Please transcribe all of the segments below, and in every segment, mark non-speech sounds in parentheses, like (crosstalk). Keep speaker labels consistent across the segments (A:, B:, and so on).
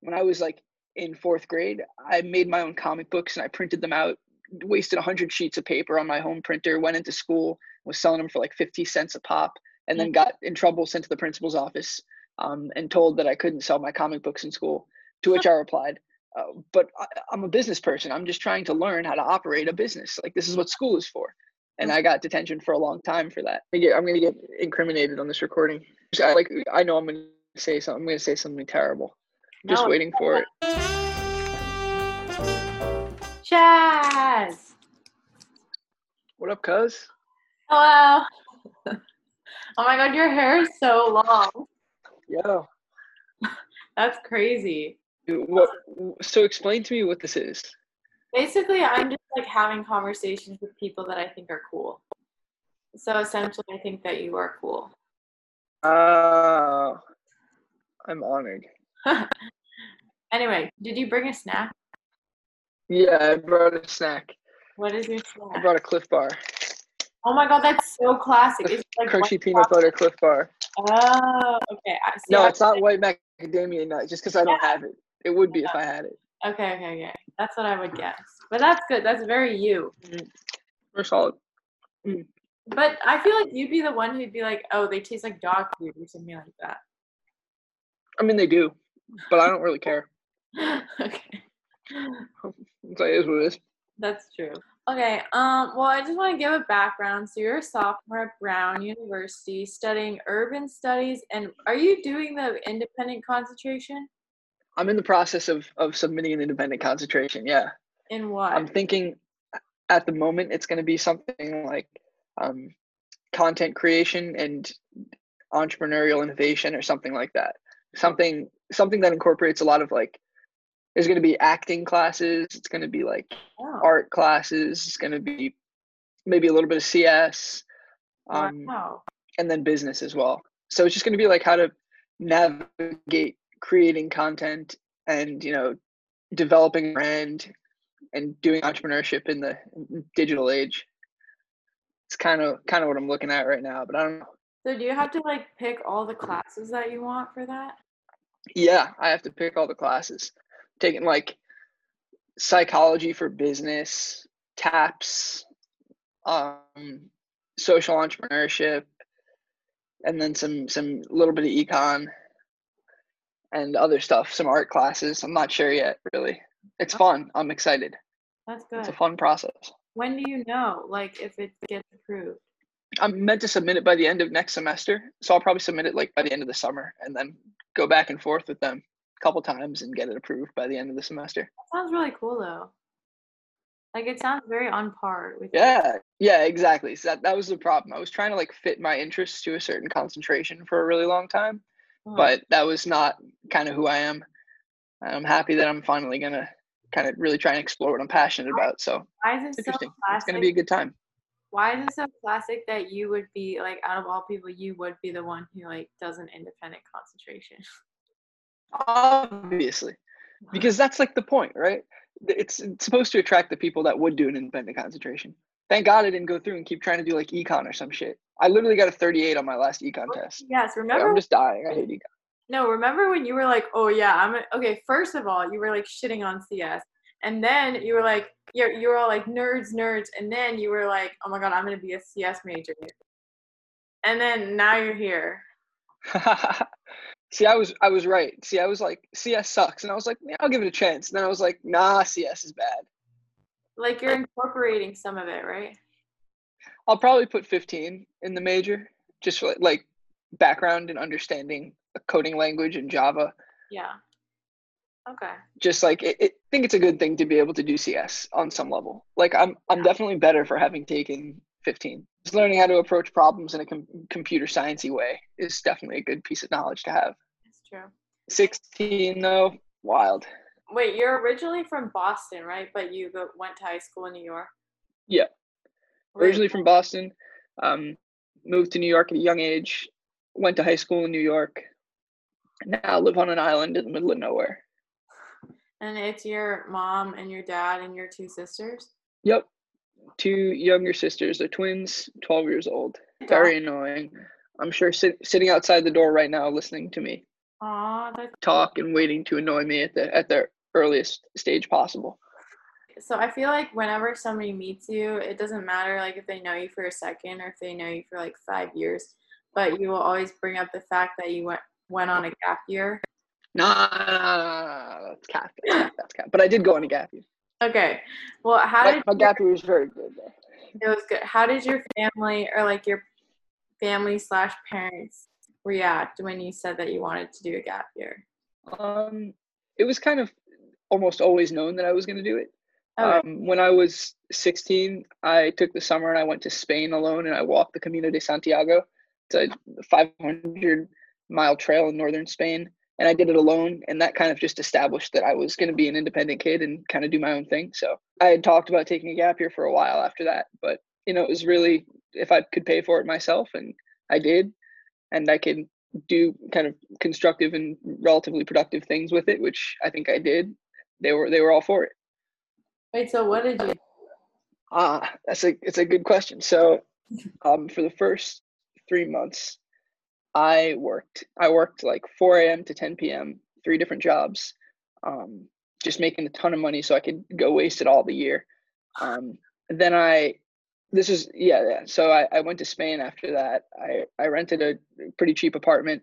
A: when I was like in fourth grade, I made my own comic books and I printed them out, wasted 100 sheets of paper on my home printer, went into school, was selling them for like 50 cents a pop, and then got in trouble, sent to the principal's office, um, and told that I couldn't sell my comic books in school. To which I replied, uh, "But I, I'm a business person. I'm just trying to learn how to operate a business. Like this is what school is for." And I got detention for a long time for that. I'm gonna get incriminated on this recording. I, like I know I'm gonna say something. I'm gonna say something terrible. Just
B: No.
A: waiting for it.
B: Chaz.
A: What up, cuz?
B: Hello. (laughs) oh my god, your hair is so long.
A: Yeah. (laughs)
B: That's crazy.
A: What, so explain to me what this is.
B: Basically, I'm just like having conversations with people that I think are cool. So essentially, I think that you are cool.
A: Uh, I'm honored. (laughs)
B: anyway, did you bring a snack?
A: Yeah, I brought a snack.
B: What is your snack?
A: I brought a Clif Bar,
B: Oh my god, that's so classic. It's like
A: crunchy peanut butter Clif Bar.
B: Oh, okay. I see.
A: No, it's not white macadamia nut. Just because I don't
B: Yeah.
A: have it, it would be if I had it.
B: Okay, okay, okay. That's what I would guess. But that's good. That's very you. Mm-hmm.
A: We're solid. Mm.
B: But I feel like you'd be the one who'd be like, oh, they taste like dog food or something like that.
A: I mean, they do, but I don't really care. (laughs)
B: okay.
A: It's like, it is what it is.
B: That's true. Okay. Um, well, I just want to give a background. So you're a sophomore at Brown University studying urban studies, and are you doing the independent concentration?
A: I'm in the process of of submitting an independent concentration. Yeah,
B: In what?
A: I'm thinking at the moment it's going to be something like um, content creation and entrepreneurial innovation or something like that. Something something that incorporates a lot of like. There's going to be acting classes. It's going to be like
B: oh,
A: art classes. It's going to be maybe a little bit of CS, um,
B: wow.
A: and then business as well. So it's just going to be like how to navigate creating content and you know developing brand and doing entrepreneurship in the digital age. It's kind of kind of what I'm looking at right now, but I don't know.
B: So do you have to like pick all the classes that you want for that?
A: Yeah, I have to pick all the classes. Taking like psychology for business, TAPS, um, social entrepreneurship, and then some some little bit of econ and other stuff, some art classes. I'm not sure yet, really. It's fun. I'm excited.
B: That's good.
A: It's a fun process.
B: When do you know, like, if it gets approved?
A: I'm meant to submit it by the end of next semester, so I'll probably submit it like by the end of the summer and then go back and forth with them a couple times and get it approved by the end of the semester.
B: That sounds really cool, though. Like, it sounds very on par with.
A: Yeah, yeah, exactly. So that that was the problem. I was trying to like fit my interests to a certain concentration for a really long time,
B: Mhm.
A: but that was not kind of who I am. I'm happy that I'm finally gonna kind of really try and explore what I'm passionate about. So
B: why is it
A: it's interesting.
B: classic?
A: It's gonna be a good time.
B: Why is it so classic that you would be like, out of all people, you would be the one who like does an independent concentration?
A: Obviously, because that's like the point, right? It's, it's supposed to attract the people that would do an independent concentration. Thank God I didn't go through and keep trying to do like econ or some shit. I literally got a 38 on my last econ test.
B: Yes.
A: Like,
B: Remember?
A: I'm just dying. I hate econ.
B: No, remember when you were like, "Oh yeah, I'm a, okay." First of all, you were like shitting on CS, and then you were like, "You're you were all like nerds, nerds," and then you were like, "Oh my god, I'm gonna be a CS major," and then now you're here. (laughs)
A: See, I was I was right. See, I was like CS sucks, and I was like, yeah, I'll give it a chance. And then I was like, nah, CS is bad.
B: Like you're incorporating some of it, right?
A: I'll probably put 15 in the major, just for like background and understanding a coding language and Java.
B: Yeah. Okay.
A: Just like it, it, I think it's a good thing to be able to do CS on some level. Like I'm I'm definitely better for having taken 15. Just learning how to approach problems in a com- computer sciencey way is definitely a good piece of knowledge to have.
B: That's true.
A: 16 though, wild.
B: Wait, you're originally from Boston, right? But you go, went to high school in New York.
A: Yeah. Originally from Boston, um, moved to New York at a young age, went to high school in New York, now live on an island in the middle of nowhere.
B: And it's your mom and your dad and your two sisters.
A: Yep. Two younger sisters, they're twins, 12 years old. Very annoying. I'm sure sit, sitting outside the door right now listening to me.
B: Aw, that's
A: talk and waiting to annoy me at the at the earliest stage possible.
B: so I feel like whenever somebody meets you, it doesn't matter like if they know you for a second or if they know you for like five years, but you will always bring up the fact that you went went on a gap year.
A: Nah, nah, that's cap. That's cap. But I did go on a gap year.
B: Okay. Well, how
A: My,
B: did
A: my gap year was very good though.
B: it was good. How did your family or like your family slash parents react when you said that you wanted to do a gap year?
A: Um, it was kind of almost always known that I was going to do it.
B: Okay.
A: Um, when I was 16, I took the summer and I went to Spain alone and I walked the Camino de Santiago. It's a 500 mile trail in northern Spain. And I did it alone. And that kind of just established that I was going to be an independent kid and kind of do my own thing. So I had talked about taking a gap year for a while after that. But, you know, it was really if I could pay for it myself. And I did. And I could do kind of constructive and relatively productive things with it, which I think I did. They were they were all for it.
B: Wait, so what did you
A: Ah, that's a it's a good question. So, um, for the first three months, I worked. I worked like 4 a.m. to 10 p.m. Three different jobs, um, just making a ton of money so I could go waste it all the year. Um, then I, this is yeah, yeah. So I, I went to Spain after that. I I rented a pretty cheap apartment,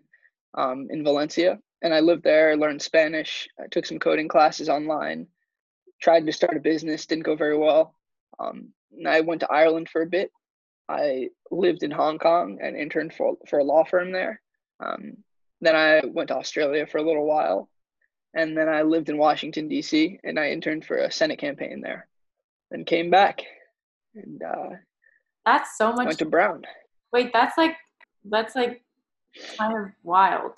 A: um, in Valencia, and I lived there. Learned Spanish. I took some coding classes online. Tried to start a business. Didn't go very well. Um, and I went to Ireland for a bit. I lived in Hong Kong and interned for for a law firm there. Um, then I went to Australia for a little while, and then I lived in Washington D.C. and I interned for a Senate campaign there. Then came back and uh,
B: That's so much
A: went to Brown.
B: Wait, that's like that's like kind of wild.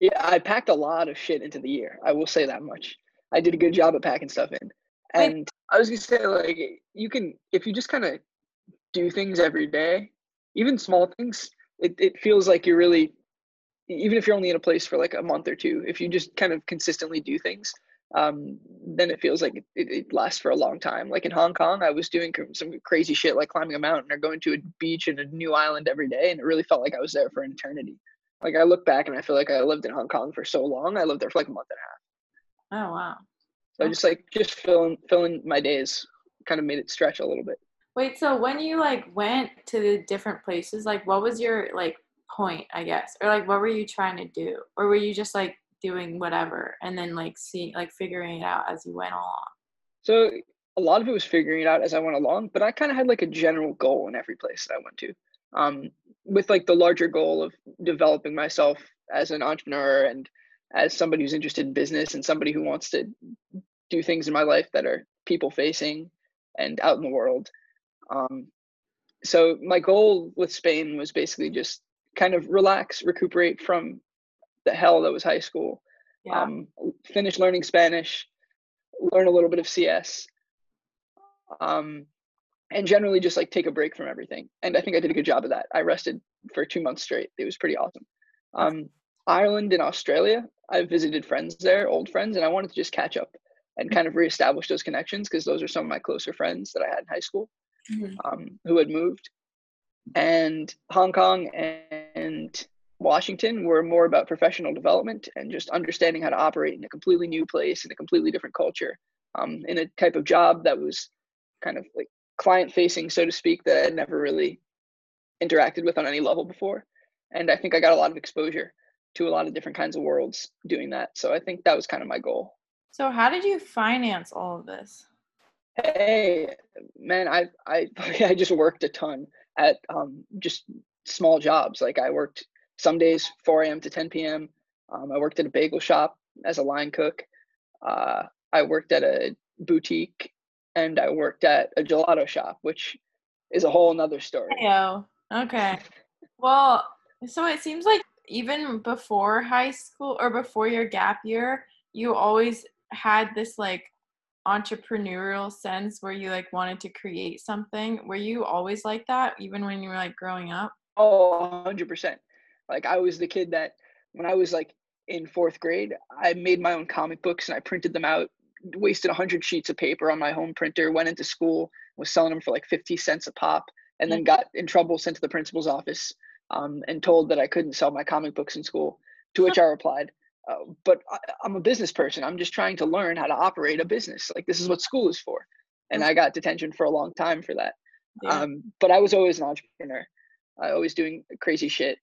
A: Yeah, I packed a lot of shit into the year. I will say that much. I did a good job at packing stuff in.
B: Wait.
A: And I was gonna say like you can if you just kind of do things every day, even small things, it, it feels like you're really even if you're only in a place for like a month or two, if you just kind of consistently do things, um, then it feels like it, it, lasts for a long time. Like in Hong Kong, I was doing some crazy shit like climbing a mountain or going to a beach in a new island every day, and it really felt like I was there for an eternity. Like I look back and I feel like I lived in Hong Kong for so long. I lived there for like a month and a half.
B: Oh wow.
A: So I just like just filling filling my days kind of made it stretch a little bit.
B: Wait, so when you like went to the different places, like what was your like point, I guess? Or like what were you trying to do? Or were you just like doing whatever and then like see like figuring it out as you went along?
A: So a lot of it was figuring it out as I went along, but I kind of had like a general goal in every place that I went to, um, with like the larger goal of developing myself as an entrepreneur and as somebody who's interested in business and somebody who wants to do things in my life that are people facing and out in the world. Um, so my goal with Spain was basically just kind of relax, recuperate from the hell that was high school,
B: Yeah.
A: um, finish learning Spanish, learn a little bit of CS, um, and generally just like take a break from everything. And I think I did a good job of that. I rested for two months straight. It was pretty awesome. Um, Ireland and Australia, I visited friends there, old friends, and I wanted to just catch up and kind of reestablish those connections because those are some of my closer friends that I had in high school
B: Mhm.
A: um, who had moved. And Hong Kong and Washington were more about professional development and just understanding how to operate in a completely new place, in a completely different culture, um, in a type of job that was kind of like client facing, so to speak, that I had never really interacted with on any level before. And I think I got a lot of exposure to a lot of different kinds of worlds doing that. So I think that was kind of my goal.
B: So how did you finance all of this?
A: Hey, man, I I (laughs) I just worked a ton at um just small jobs. Like I worked some days 4 a.m. to 10 p.m. Um, I worked at a bagel shop as a line cook. Uh, I worked at a boutique, and I worked at a gelato shop, which is a whole nother story.
B: Yo. Okay. Well, so it seems like even before high school or before your gap year, you always had this like entrepreneurial sense where you like wanted to create something. Were you always like that even when you were like growing up?
A: Oh, 100%. Like I was the kid that when I was like in fourth grade, I made my own comic books and I printed them out, wasted 100 sheets of paper on my home printer, went into school, was selling them for like 50 cents a pop, and then got in trouble, sent to the principal's office, um, and told that I couldn't sell my comic books in school. To which I replied, uh, but I, i'm a business person. I'm just trying to learn how to operate a business. Like this is what school is for. And i got detention for a long time for that. Yeah. um, but i was always an entrepreneur. I always doing crazy shit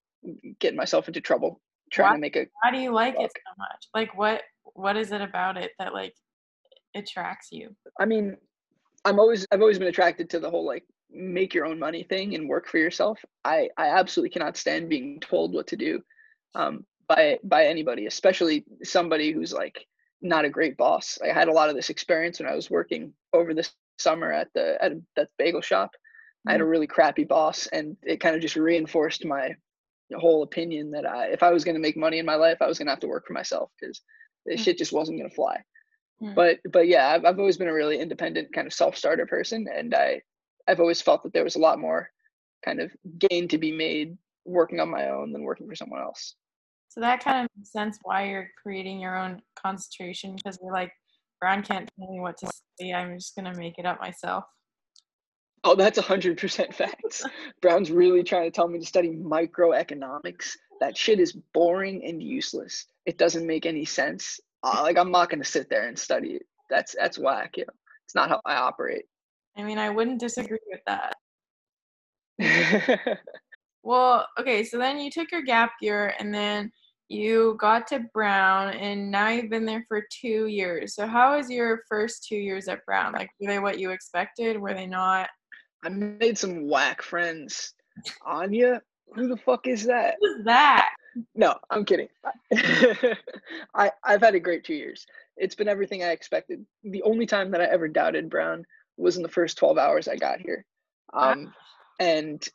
A: getting myself into trouble trying
B: why,
A: to make a
B: how do you like buck. it so much? Like what what is it about it that like attracts you?
A: I mean i'm always i've always been attracted to the whole like make your own money thing and work for yourself. I i absolutely cannot stand being told what to do. Um by by anybody especially somebody who's like not a great boss i had a lot of this experience when i was working over the summer at the at that bagel shop mm-hmm. i had a mm. really crappy boss and it kind of just reinforced my whole opinion that I, if I was going to make money in my life, I was going to have to work for myself because this mm. shit just wasn't going to fly. Mm. But but yeah, I've, I've always been a really independent kind of self-starter person, and I I've always felt that there was a lot more kind of gain to be made working on my own than working for someone else.
B: So that kind of makes sense why you're creating your own concentration because you're like, Brown can't tell me what to say. I'm just gonna make it up myself.
A: Oh, that's 100% facts. (laughs) Brown's really trying to tell me to study microeconomics. That shit is boring and useless. It doesn't make any sense. Uh, like I'm not going to sit there and study it. That's that's whack. You know? It's not how I operate.
B: I mean, I wouldn't disagree with that. (laughs) well, okay, so then you took your gap year and then you got to Brown and now you've been there for 2 years. So how was your first 2 years at Brown? Like were they what you expected? Were they not?
A: I made some whack friends. Anya, who the fuck is that?
B: Who's that?
A: No, I'm kidding. (laughs) I I've had a great two years. It's been everything I expected. The only time that I ever doubted Brown was in the first 12 hours I got here. Um, and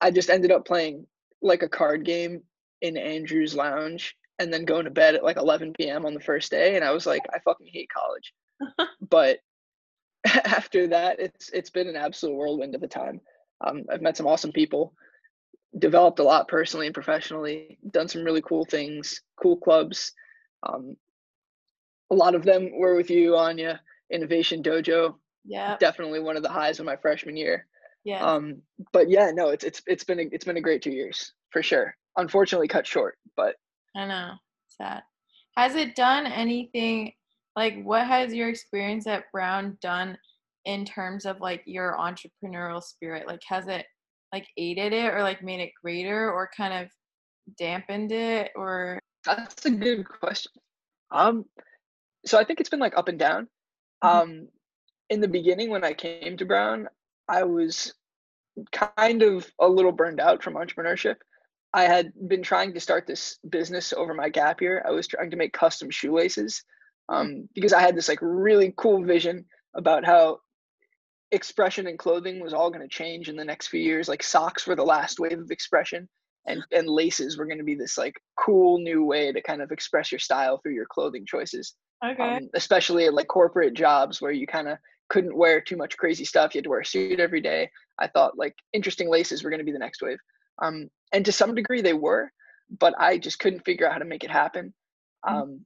A: I just ended up playing like a card game in Andrew's lounge and then going to bed at like 11 p.m. on the first day. And I was like, I fucking hate college. (laughs) but (laughs) after that, it's it's been an absolute whirlwind of a time. Um, I've met some awesome people, developed a lot personally and professionally, done some really cool things, cool clubs. Um, a lot of them were with you, Anya. Innovation Dojo.
B: Yeah.
A: Definitely one of the highs of my freshman year.
B: Yeah.
A: Um, but yeah, no, it's it's it's been a, it's been a great two years for sure. Unfortunately, cut short, but
B: I know sad. Has it done anything like what has your experience at Brown done in terms of like your entrepreneurial spirit? Like has it like aided it or like made it greater or kind of dampened it or
A: That's a good question. Um so I think it's been like up and down. Mm-hmm. Um in the beginning when I came to Brown, I was kind of a little burned out from entrepreneurship. I had been trying to start this business over my gap year. I was trying to make custom shoelaces um, because I had this like really cool vision about how expression and clothing was all going to change in the next few years. Like socks were the last wave of expression, and and laces were going to be this like cool new way to kind of express your style through your clothing choices.
B: Okay.
A: Um, especially at like corporate jobs where you kind of couldn't wear too much crazy stuff. You had to wear a suit every day. I thought like interesting laces were going to be the next wave. Um, and to some degree they were, but I just couldn't figure out how to make it happen. Mm. Um,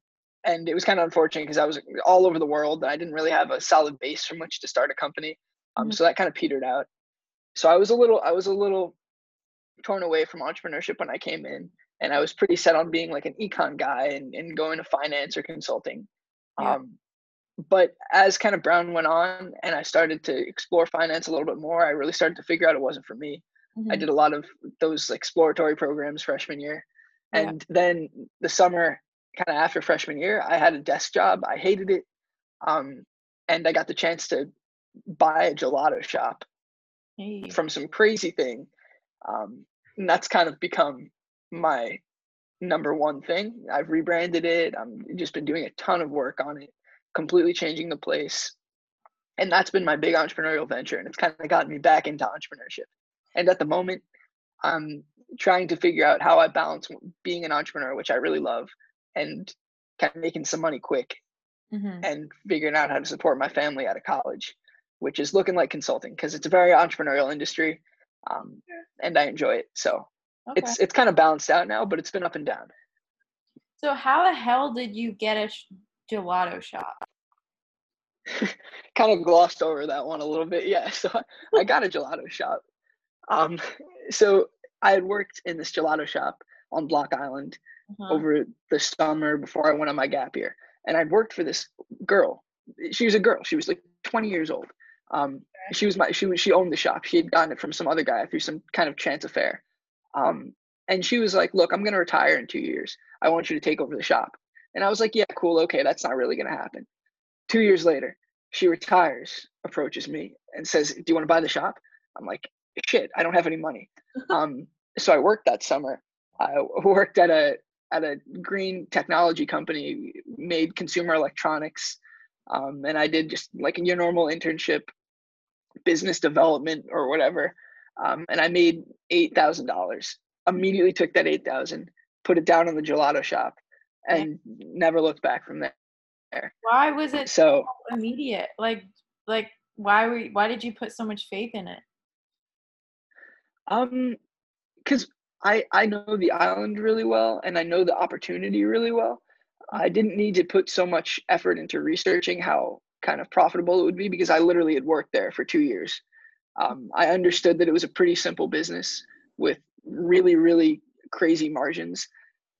A: and it was kind of unfortunate because I was all over the world and I didn't really have a solid base from which to start a company. Um, mm-hmm. so that kind of petered out. So I was a little, I was a little torn away from entrepreneurship when I came in, and I was pretty set on being like an econ guy and, and going to finance or consulting. Yeah. Um, but as kind of Brown went on and I started to explore finance a little bit more, I really started to figure out it wasn't for me. Mm-hmm. I did a lot of those exploratory programs freshman year. And yeah. then the summer kind of after freshman year, I had a desk job. I hated it. Um, and I got the chance to buy a gelato shop hey. from some crazy thing. Um, and that's kind of become my number one thing. I've rebranded it. I've just been doing a ton of work on it, completely changing the place. And that's been my big entrepreneurial venture. And it's kind of gotten me back into entrepreneurship. And at the moment, I'm trying to figure out how I balance being an entrepreneur, which I really love, and kind of making some money quick mm-hmm. and figuring out how to support my family out of college, which is looking like consulting because it's a very entrepreneurial industry, um, and I enjoy it. So okay. it's it's kind of balanced out now, but it's been up and down.
B: So how the hell did you get a gelato shop? (laughs)
A: kind of glossed over that one a little bit. Yeah, (laughs) so I got a gelato shop. Um, so I had worked in this gelato shop on Block Island
B: Uh-huh.
A: over the summer before I went on my gap year. And I'd worked for this girl. She was a girl. She was like 20 years old. Um, she was my she was she owned the shop. She had gotten it from some other guy through some kind of chance affair. Um, and she was like, "Look, I'm gonna retire in two years. I want you to take over the shop." And I was like, "Yeah, cool, okay, that's not really gonna happen." Two years later, she retires, approaches me, and says, "Do you want to buy the shop?" I'm like, "Shit, I don't have any money." (laughs) um, so I worked that summer. I (laughs) worked at a at a green technology company, made consumer electronics, um, and I did just like your normal internship, business development or whatever. Um, and I made eight thousand dollars. Immediately took that eight thousand, put it down in the gelato shop, and never looked back from there.
B: Why was it
A: So
B: immediate? Like, like why were you, why did you put so much faith in it?
A: Um, because I I know the island really well and I know the opportunity really well. I didn't need to put so much effort into researching how kind of profitable it would be because I literally had worked there for two years. Um, I understood that it was a pretty simple business with really really crazy margins,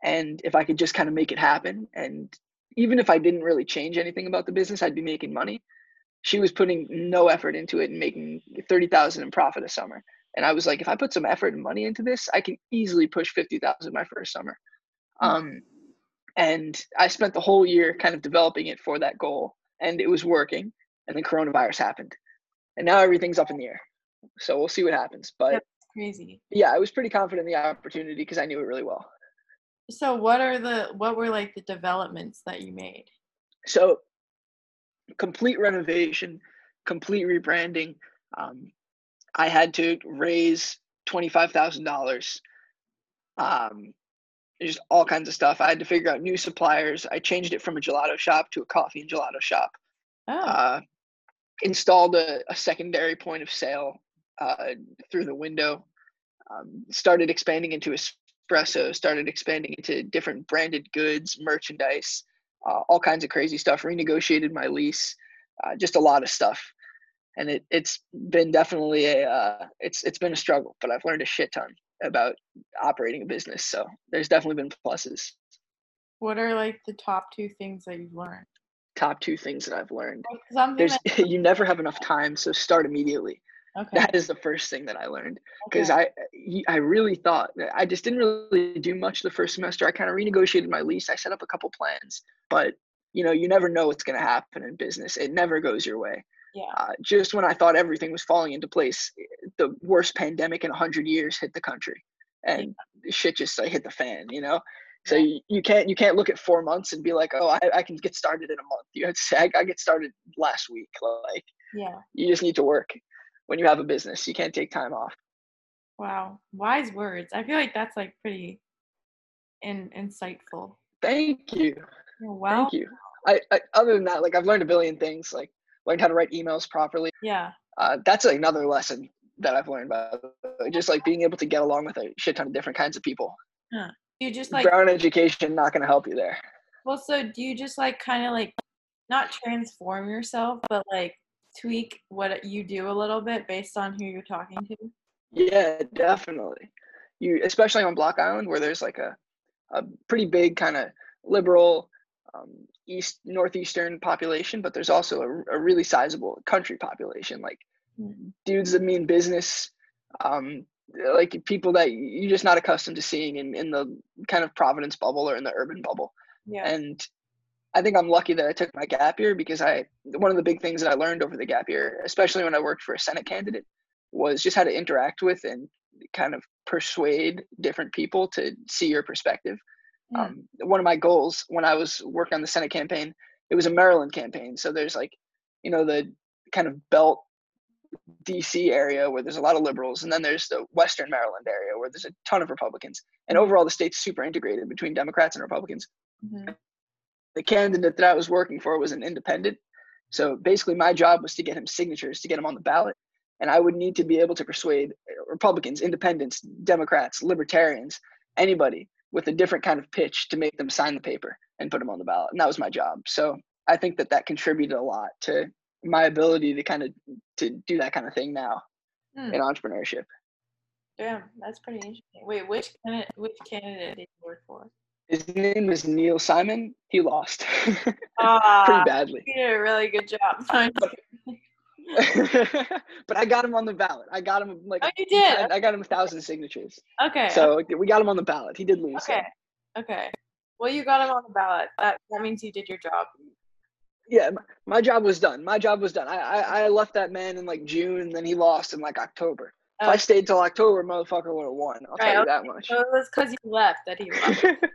A: and if I could just kind of make it happen, and even if I didn't really change anything about the business, I'd be making money. She was putting no effort into it and making thirty thousand in profit a summer. And I was like, if I put some effort and money into this, I can easily push 50,000 my first summer. Um, and I spent the whole year kind of developing it for that goal and it was working. And then coronavirus happened and now everything's up in the air. So we'll see what happens. But
B: That's crazy.
A: yeah, I was pretty confident in the opportunity because I knew it really well.
B: So what are the what were like the developments that you made?
A: So complete renovation, complete rebranding. Um, I had to raise twenty five thousand dollars. Um, just all kinds of stuff. I had to figure out new suppliers. I changed it from a gelato shop to a coffee and gelato shop.
B: Oh,
A: Uh, installed a, a secondary point of sale uh, through the window. Um, started expanding into espresso. Started expanding into different branded goods, merchandise, uh, all kinds of crazy stuff. Renegotiated my lease. Uh, just a lot of stuff and it it's been definitely a uh, it's it's been a struggle, but I've learned a shit ton about operating a business. So there's definitely been pluses.
B: what are like the top two things that you've learned?
A: Top two things that I've learned.
B: Something
A: There's
B: that, (laughs)
A: you never have enough time, so start immediately.
B: okay.
A: That is the first thing that I learned because
B: okay.
A: I I really thought I just didn't really do much the first semester. I kind of renegotiated my lease. I set up a couple plans, but you know you never know what's going to happen in business. It never goes your way.
B: Yeah.
A: uh, just when I thought everything was falling into place, the worst pandemic in a hundred years hit the country, and shit just like, hit the fan. You know, so
B: Yeah.
A: you, you can't you can't look at four months and be like, oh, I, I can get started in a month. You have to say, I, I get started last week. Like
B: Yeah.
A: you just need to work when you have a business. You can't take time off.
B: Wow. Wise words. I feel like that's like pretty in insightful.
A: Thank you,
B: Well,
A: thank you. I, I other than that, like I've learned a billion things. Like learned how to write emails properly.
B: yeah.
A: Uh, that's another lesson that I've learned about just like being able to get along with a shit ton of different kinds of people.
B: You just like
A: Brown education not going to help you there.
B: well, so do you just like kind of like not transform yourself, but like tweak what you do a little bit based on who you're talking to?
A: Yeah, definitely. You, especially on Block Island, where there's like a, a pretty big kind of liberal um, east northeastern population, but there's also a, a really sizable country population, like
B: Mm.
A: dudes that mean business, um, like people that you're just not accustomed to seeing in, in the kind of Providence bubble or in the urban bubble.
B: Yeah.
A: And I think I'm lucky that I took my gap year because I one of the big things that I learned over the gap year, especially when I worked for a Senate candidate, was just how to interact with and kind of persuade different people to see your perspective.
B: Mm.
A: Um, one of my goals when I was working on the Senate campaign, it was a Maryland campaign. So there's like, you know, the kind of belt DC area where there's a lot of liberals, and then there's the Western Maryland area where there's a ton of Republicans. And overall, the state's super integrated between Democrats and Republicans
B: Mhm.
A: the candidate that I was working for was an independent. So basically, my job was to get him signatures to get him on the ballot. And I would need to be able to persuade uh, Republicans, independents, Democrats, libertarians, anybody with a different kind of pitch to make them sign the paper and put them on the ballot. And that was my job. So I think that that contributed a lot to my ability to kind of to do that kind of thing now
B: Hmm.
A: in entrepreneurship.
B: Damn, that's pretty interesting. Wait, which candidate, which candidate did you work for?
A: His name is Neal Simon. He lost (laughs)
B: Ah,
A: pretty badly.
B: He did a really good job. (laughs) (laughs)
A: but I got him on the ballot. I got him like
B: Oh, you did?
A: I, I got him a thousand signatures.
B: okay.
A: So we got him on the ballot. He did lose. so-
B: okay. Okay. Well, you got him on the ballot. That that means you did your job.
A: Yeah, my, my job was done. My job was done. I, I I left that man in like June, and then he lost in like October. If I
B: Oh.
A: stayed till October, motherfucker would have won. I'll
B: Right,
A: tell you that much.
B: So it was because you left that he left. (laughs)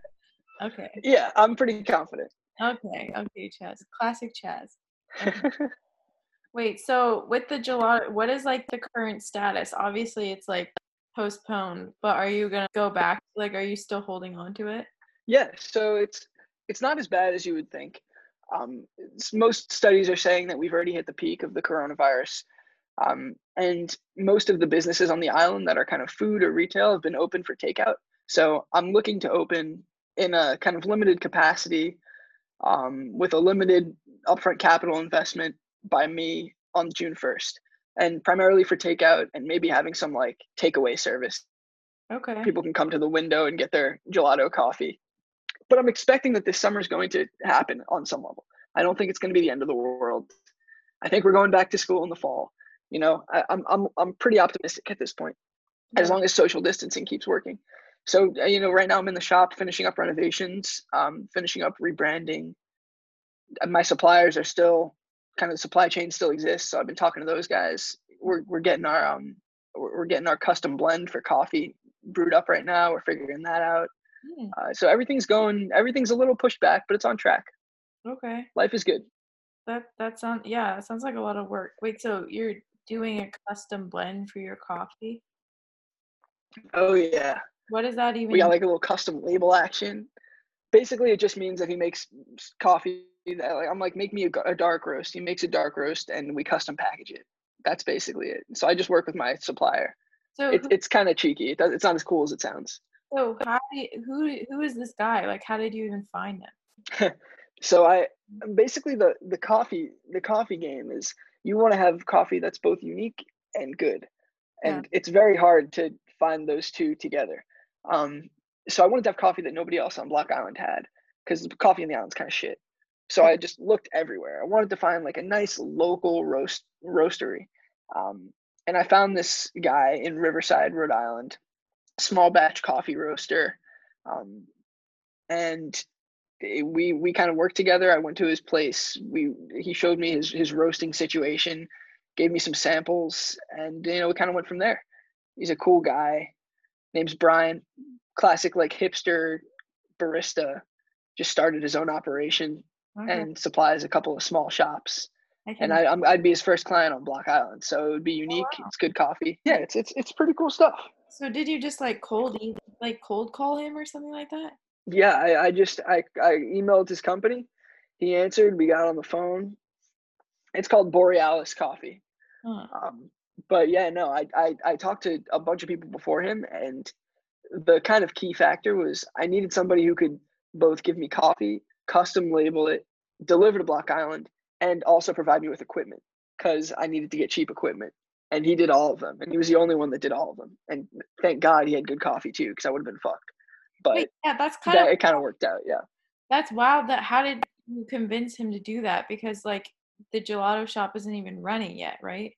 B: Okay.
A: yeah, I'm pretty confident.
B: Okay. Okay, Chaz. Classic Chaz. (laughs) Wait, so with the gelato, what is like the current status? Obviously, it's like postponed, but are you gonna go back? Like, are you still holding on to it?
A: Yeah, so it's it's not as bad as you would think. Um, most studies are saying that we've already hit the peak of the coronavirus, um, and most of the businesses on the island that are kind of food or retail have been open for takeout. So I'm looking to open in a kind of limited capacity, um, with a limited upfront capital investment by me on June 1st, and primarily for takeout and maybe having some like takeaway service
B: Okay.
A: people can come to the window and get their gelato coffee. But I'm expecting that this summer is going to happen on some level. I don't think it's going to be the end of the world. I think we're going back to school in the fall. You know, I, I'm I'm I'm pretty optimistic at this point, as long as social distancing keeps working. So uh, you know, right now I'm in the shop finishing up renovations, um, finishing up rebranding. My suppliers are still kind of the supply chain still exists, so I've been talking to those guys. We're we're getting our um we're getting our custom blend for coffee brewed up right now. We're figuring that out.
B: Hmm,
A: Uh, so everything's going, everything's a little pushed back, but it's on track.
B: okay.
A: Life is good.
B: That that sounds yeah, it sounds like a lot of work. Wait, so you're doing a custom blend for your coffee?
A: Oh yeah,
B: What does that even
A: we got like a little custom label action. Basically, it just means that he makes coffee. That, like, I'm like, make me a dark roast. He makes a dark roast, and we custom package it. That's basically it. So I just work with my supplier.
B: so
A: It, it's kind of cheeky. It does, it's not as cool as it sounds.
B: so how who who is this guy? Like how did you even find him? (laughs)
A: So I basically the the coffee the coffee game is you want to have coffee that's both unique and good,
B: Yeah.
A: and it's very hard to find those two together. Um, so I wanted to have coffee that nobody else on Block Island had because coffee in the island's kind of shit. So I just looked everywhere. I wanted to find like a nice local roast roastery, um, and I found this guy in Riverside, Rhode Island, small batch coffee roaster, um, and we we kind of worked together. I went to his place. We he showed me his his roasting situation, gave me some samples, and you know we kind of went from there. He's a cool guy. Name's Brian, classic like hipster barista. Just started his own operation
B: Okay,
A: and supplies a couple of small shops.
B: I
A: And I, I'm, I'd be his first client on Block Island, so it would be unique. It's good coffee. Yeah, it's it's it's pretty cool stuff.
B: so did you just like cold e- like cold call him or something like that?
A: Yeah, I, I just I, I emailed his company. He answered. We got on the phone. It's called Borealis Coffee.
B: Huh.
A: Um, but yeah, no, I, I I talked to a bunch of people before him, and the kind of key factor was I needed somebody who could both give me coffee, custom label it, deliver to Block Island, and also provide me with equipment because I needed to get cheap equipment. And he did all of them, and he was the only one that did all of them. And thank God he had good coffee too, because I would have been fucked. But
B: Wait, yeah, that's kind
A: that
B: of
A: it kind of worked out. Yeah.
B: that's wild. That how did you convince him to do that? Because like the gelato shop isn't even running yet, right?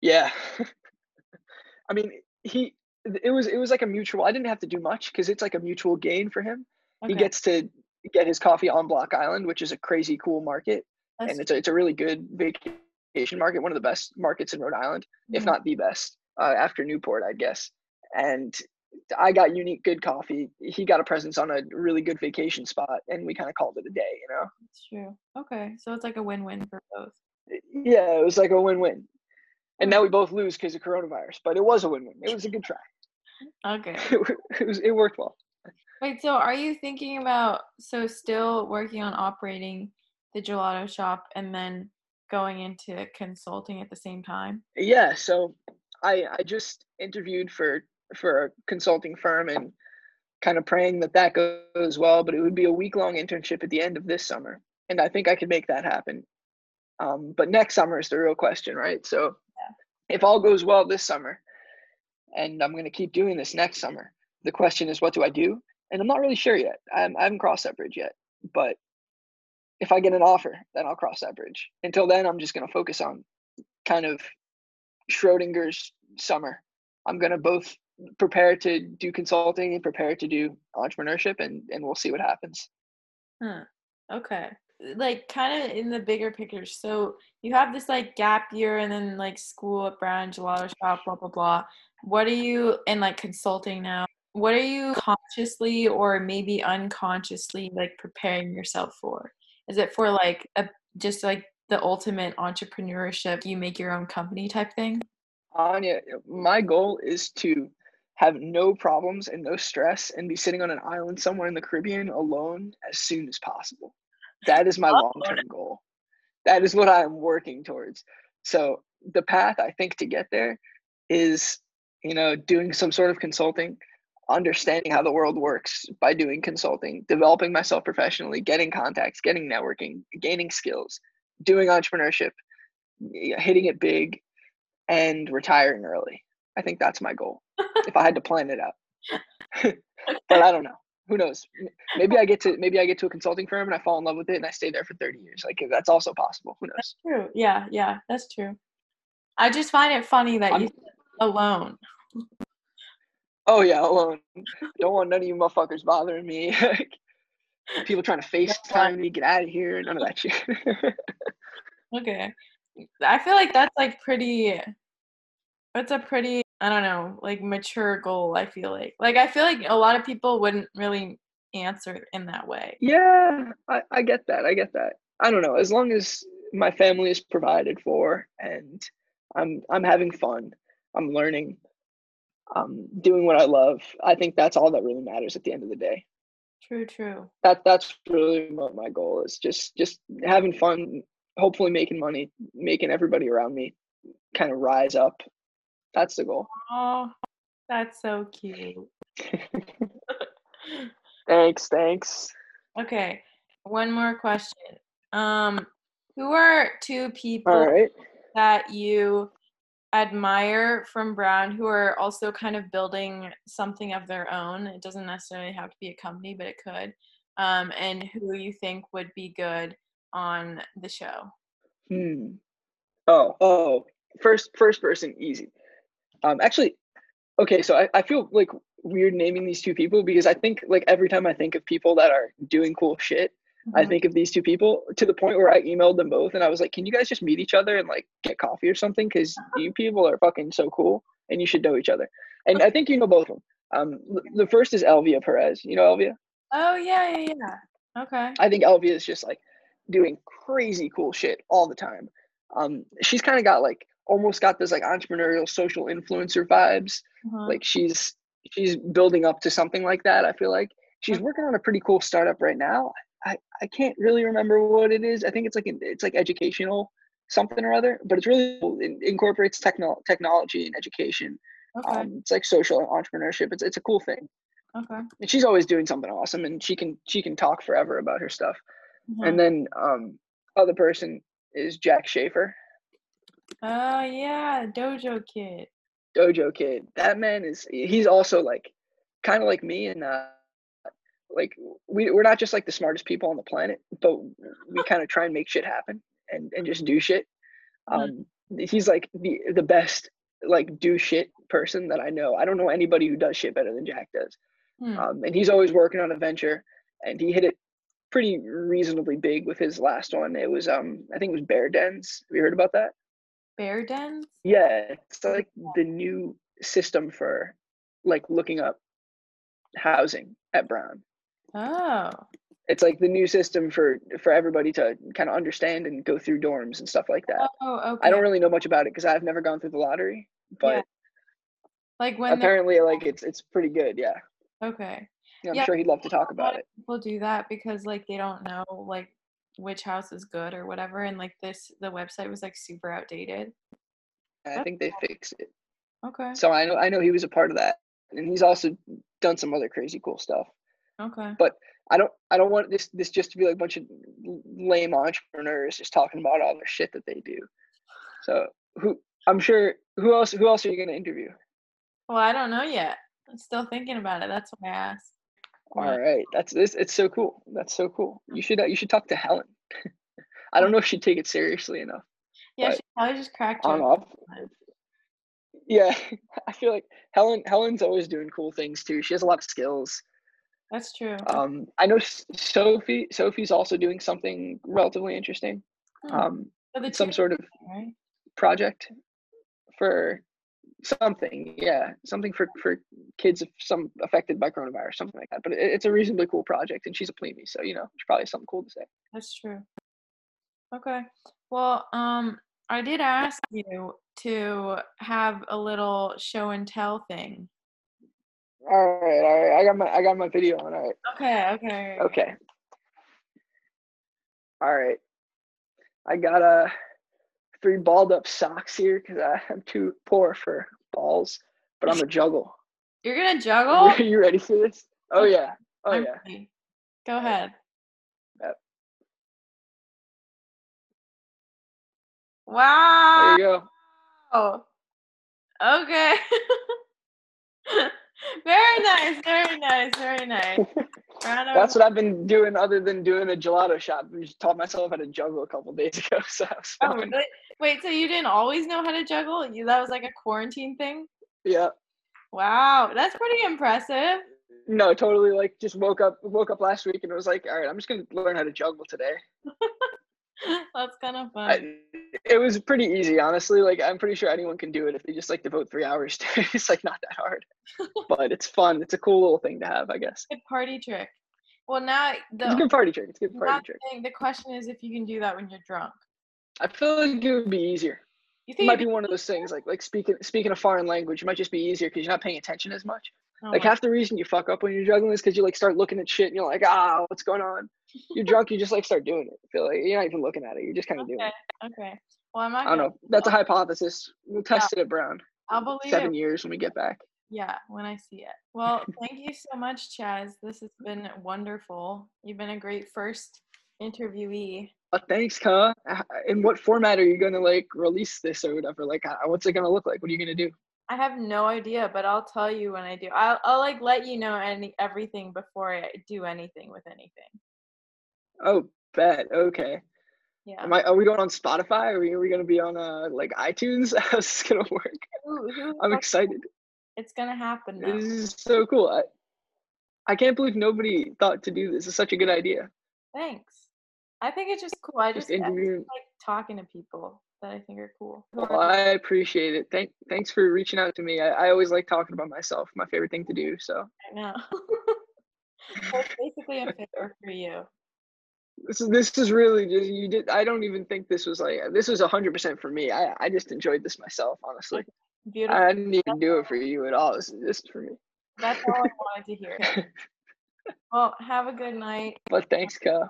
A: Yeah. (laughs) I mean, he it was it was like a mutual. I didn't have to do much because it's like a mutual gain for him. He gets to get his coffee on Block Island, which is a crazy cool market,
B: that's-
A: and it's a, it's a really good vacation market, one of the best markets in Rhode Island, if
B: mhm.
A: not the best, uh, after Newport, I'd guess. And I got unique good coffee. He got a presence on a really good vacation spot, and we kind of called it a day. You know.
B: That's true. Okay, so it's like a win-win for both.
A: Yeah, it was like a win-win. And now we both lose because of coronavirus, but it was a win-win. It was a good try.
B: Okay. (laughs)
A: it was it worked well.
B: Wait, so are you thinking about so still working on operating the gelato shop and then going into consulting at the same time?
A: Yeah, so I I just interviewed for for a consulting firm and kind of praying that that goes well, but it would be a week long internship at the end of this summer, and I think I could make that happen. Um, but next summer is the real question, right? So if all goes well this summer, and I'm going to keep doing this next summer, the question is, what do I do? And I'm not really sure yet. I'm, I haven't crossed that bridge yet, but if I get an offer, then I'll cross that bridge. Until then, I'm just going to focus on kind of Schrodinger's summer. I'm going to both prepare to do consulting and prepare to do entrepreneurship, and and we'll see what happens.
B: Huh. Okay. Like kind of in the bigger picture. So you have this like gap year and then like school at Brown Gelato Shop, blah blah blah. What are you in like consulting now? What are you consciously or maybe unconsciously like preparing yourself for? Is it for like a just like the ultimate entrepreneurship, you make your own company type thing?
A: Anya, my goal is to have no problems and no stress and be sitting on an island somewhere in the Caribbean alone as soon as possible. That is my oh. long term goal. That is what I am working towards. So the path I think to get there is, you know, doing some sort of consulting, understanding how the world works by doing consulting, developing myself professionally, getting contacts, getting networking, gaining skills, doing entrepreneurship, hitting it big, and retiring early. I think that's my goal if I had to plan it out. (laughs) but I don't know. Who knows? Maybe I get to maybe I get to a consulting firm and I fall in love with it and I stay there for 30 years. Like that's also possible. Who knows?
B: That's true. Yeah, yeah, that's true. I just find it funny that I'm, you alone.
A: Oh yeah, alone. Don't want none of you motherfuckers bothering me. (laughs) People trying to FaceTime me, get out of here, none of that shit. (laughs)
B: okay. I feel like that's like pretty that's a pretty I don't know, like mature goal, I feel like. Like I feel like a lot of people wouldn't really answer in that way.
A: Yeah, I, I get that. I get that. I don't know. As long as my family is provided for and I'm I'm having fun, I'm learning, I'm doing what I love. I think that's all that really matters at the end of the day.
B: True, true.
A: That that's really what my goal is. Just just having fun, hopefully making money, making everybody around me kind of rise up that's the goal.
B: Oh, that's so cute. (laughs)
A: thanks, thanks.
B: Okay, one more question. Um, who are two people that you admire from Brown who are also kind of building something of their own? It doesn't necessarily have to be a company, but it could. Um, and who you think would be good on the show?
A: Hmm. Oh, oh, first, first person, easy. Um, actually, okay, so I, I feel like weird naming these two people because I think like every time I think of people that are doing cool shit, mm-hmm. I think of these two people to the point where I emailed them both and I was like, can you guys just meet each other and like get coffee or something? Because you people are fucking so cool and you should know each other. And I think you know both of them. Um, the first is Elvia Perez. You know Elvia?
B: Oh yeah, yeah, yeah. Okay.
A: I think Elvia is just like doing crazy cool shit all the time. Um, she's kind of got like almost got this like entrepreneurial social influencer vibes. Uh-huh. Like she's she's building up to something like that. I feel like she's working on a pretty cool startup right now. I, I can't really remember what it is. I think it's like it's like educational something or other, but it's really it incorporates techno- technology and education. Okay. Um, it's like social entrepreneurship. It's it's a cool thing.
B: Okay.
A: And she's always doing something awesome, and she can she can talk forever about her stuff. Mm-hmm. And then um, other person is Jack Schaefer.
B: Oh yeah, Dojo Kid.
A: Dojo Kid. That man is he's also like kind of like me and uh like we we're not just like the smartest people on the planet, but we kind of try and make shit happen and and just do shit. Hmm. Um he's like the the best like do shit person that I know. I don't know anybody who does shit better than Jack does. Hmm. Um and he's always working on a venture and he hit it pretty reasonably big with his last one. It was um I think it was Bear Dens. Have you heard about that?
B: bear dens?
A: Yeah, it's like the new system for like looking up housing at Brown.
B: Oh.
A: It's like the new system for for everybody to kind of understand and go through dorms and stuff like that.
B: Oh, okay.
A: I don't really know much about it because I've never gone through the lottery, but yeah.
B: like when
A: apparently (laughs) like it's it's pretty good. Yeah.
B: Okay.
A: Yeah, I'm yeah, sure he'd love to talk about it.
B: People do that because like they don't know like which house is good or whatever and like this the website was like super outdated
A: i think they fixed it
B: okay
A: so i know i know he was a part of that and he's also done some other crazy cool stuff
B: okay
A: but i don't i don't want this this just to be like a bunch of lame entrepreneurs just talking about all the shit that they do so who i'm sure who else who else are you going to interview
B: well i don't know yet i'm still thinking about it that's why i asked
A: All right, that's this. It's so cool. That's so cool. You should uh, you should talk to Helen. (laughs) I don't know if she'd take it seriously enough.
B: Yeah, she probably just cracked
A: I don't Yeah, (laughs) I feel like Helen Helen's always doing cool things too. She has a lot of skills.
B: That's true.
A: Um, I know Sophie. Sophie's also doing something relatively interesting.
B: Hmm.
A: Um,
B: the
A: some sort of
B: right?
A: project for something. Yeah, something for for kids of some affected by coronavirus, something like that. But it, it's a reasonably cool project, and she's a plebe, so you know, she probably something cool to say.
B: That's true. Okay. Well, um, I did ask you to have a little show and tell thing.
A: All right, all right. I got my I got my video on. All right.
B: Okay. Okay.
A: Okay. All right. I got uh three balled up socks here because I'm too poor for balls, but I'm a juggle.
B: You're gonna juggle?
A: Are (laughs) you ready for this? Oh yeah. Oh
B: I'm
A: yeah.
B: ready. Go ahead.
A: Yep.
B: Wow.
A: There you go.
B: Oh okay. (laughs) (laughs) very nice. Very nice. Very nice. (laughs)
A: That's what I've been doing other than doing a gelato shop. I just taught myself how to juggle a couple days ago. (laughs) So
B: Oh, really? Wait, so you didn't always know how to juggle? You that was like a quarantine thing?
A: Yeah.
B: Wow, that's pretty impressive.
A: No, totally like just woke up woke up last week and it was like, all right, I'm just gonna learn how to juggle today. (laughs)
B: That's kind of fun.
A: I, it was pretty easy, honestly. Like I'm pretty sure anyone can do it if they just like devote three hours to it. (laughs) It's like not that hard, (laughs) but it's fun. It's a cool little thing to have, I guess.
B: Good party trick. Well, now
A: It's a
B: the
A: good party trick. It's a good party trick.
B: thing, the question is if you can do that when you're drunk.
A: I feel like it would be easier.
B: You
A: It
B: think
A: might
B: it'd
A: be one of those things like like speaking speaking a foreign language. It might just be easier because you're not paying attention as much.
B: Oh
A: Like half the reason you fuck up when you're juggling is because you like start looking at shit and you're like, ah, what's going on? You're drunk, you just like start doing it. I feel like you're not even looking at it. You're just kind of doing
B: okay,
A: it.
B: okay. Well, I'm not.
A: I don't know. That's a hypothesis. We'll test it at Brown.
B: I'll believe
A: Seven
B: it.
A: years when we get back.
B: Yeah, when I see it. Well, (laughs) thank you so much, Chaz. This has been wonderful. You've been a great first interviewee.
A: Uh, thanks, Ka. Uh, In what format are you gonna like release this or whatever? Like, uh, what's it gonna look like? What are you gonna do?
B: I have no idea, but I'll tell you when I do. I'll, I'll like let you know any everything before I do anything with anything.
A: Oh, bet. Okay.
B: Yeah.
A: Am I? Are we going on Spotify? Are we, are we gonna be on uh like iTunes? (laughs) How's this gonna work?
B: Who- who
A: I'm excited.
B: It's gonna happen now.
A: This is so cool. I, I can't believe nobody thought to do this. It's such a good idea.
B: Thanks. I think it's just cool. I
A: Just
B: just, I just like talking to people that I think are cool.
A: Well, I appreciate it. Thank, thanks for reaching out to me. I, I always like talking about myself. My favorite thing to do. So
B: I know. (laughs) Basically a favor for you.
A: this is this is really just you did. I don't even think this was like this was hundred percent for me. I I just enjoyed this myself. Honestly,
B: Beautiful.
A: I didn't even do it for you at all. This is just for me.
B: That's all I (laughs) wanted to hear. Well, have a good night.
A: But thanks, Ka.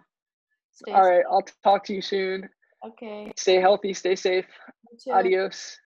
A: All right. I'll talk to you soon.
B: Okay.
A: Stay healthy. Stay safe. Adios.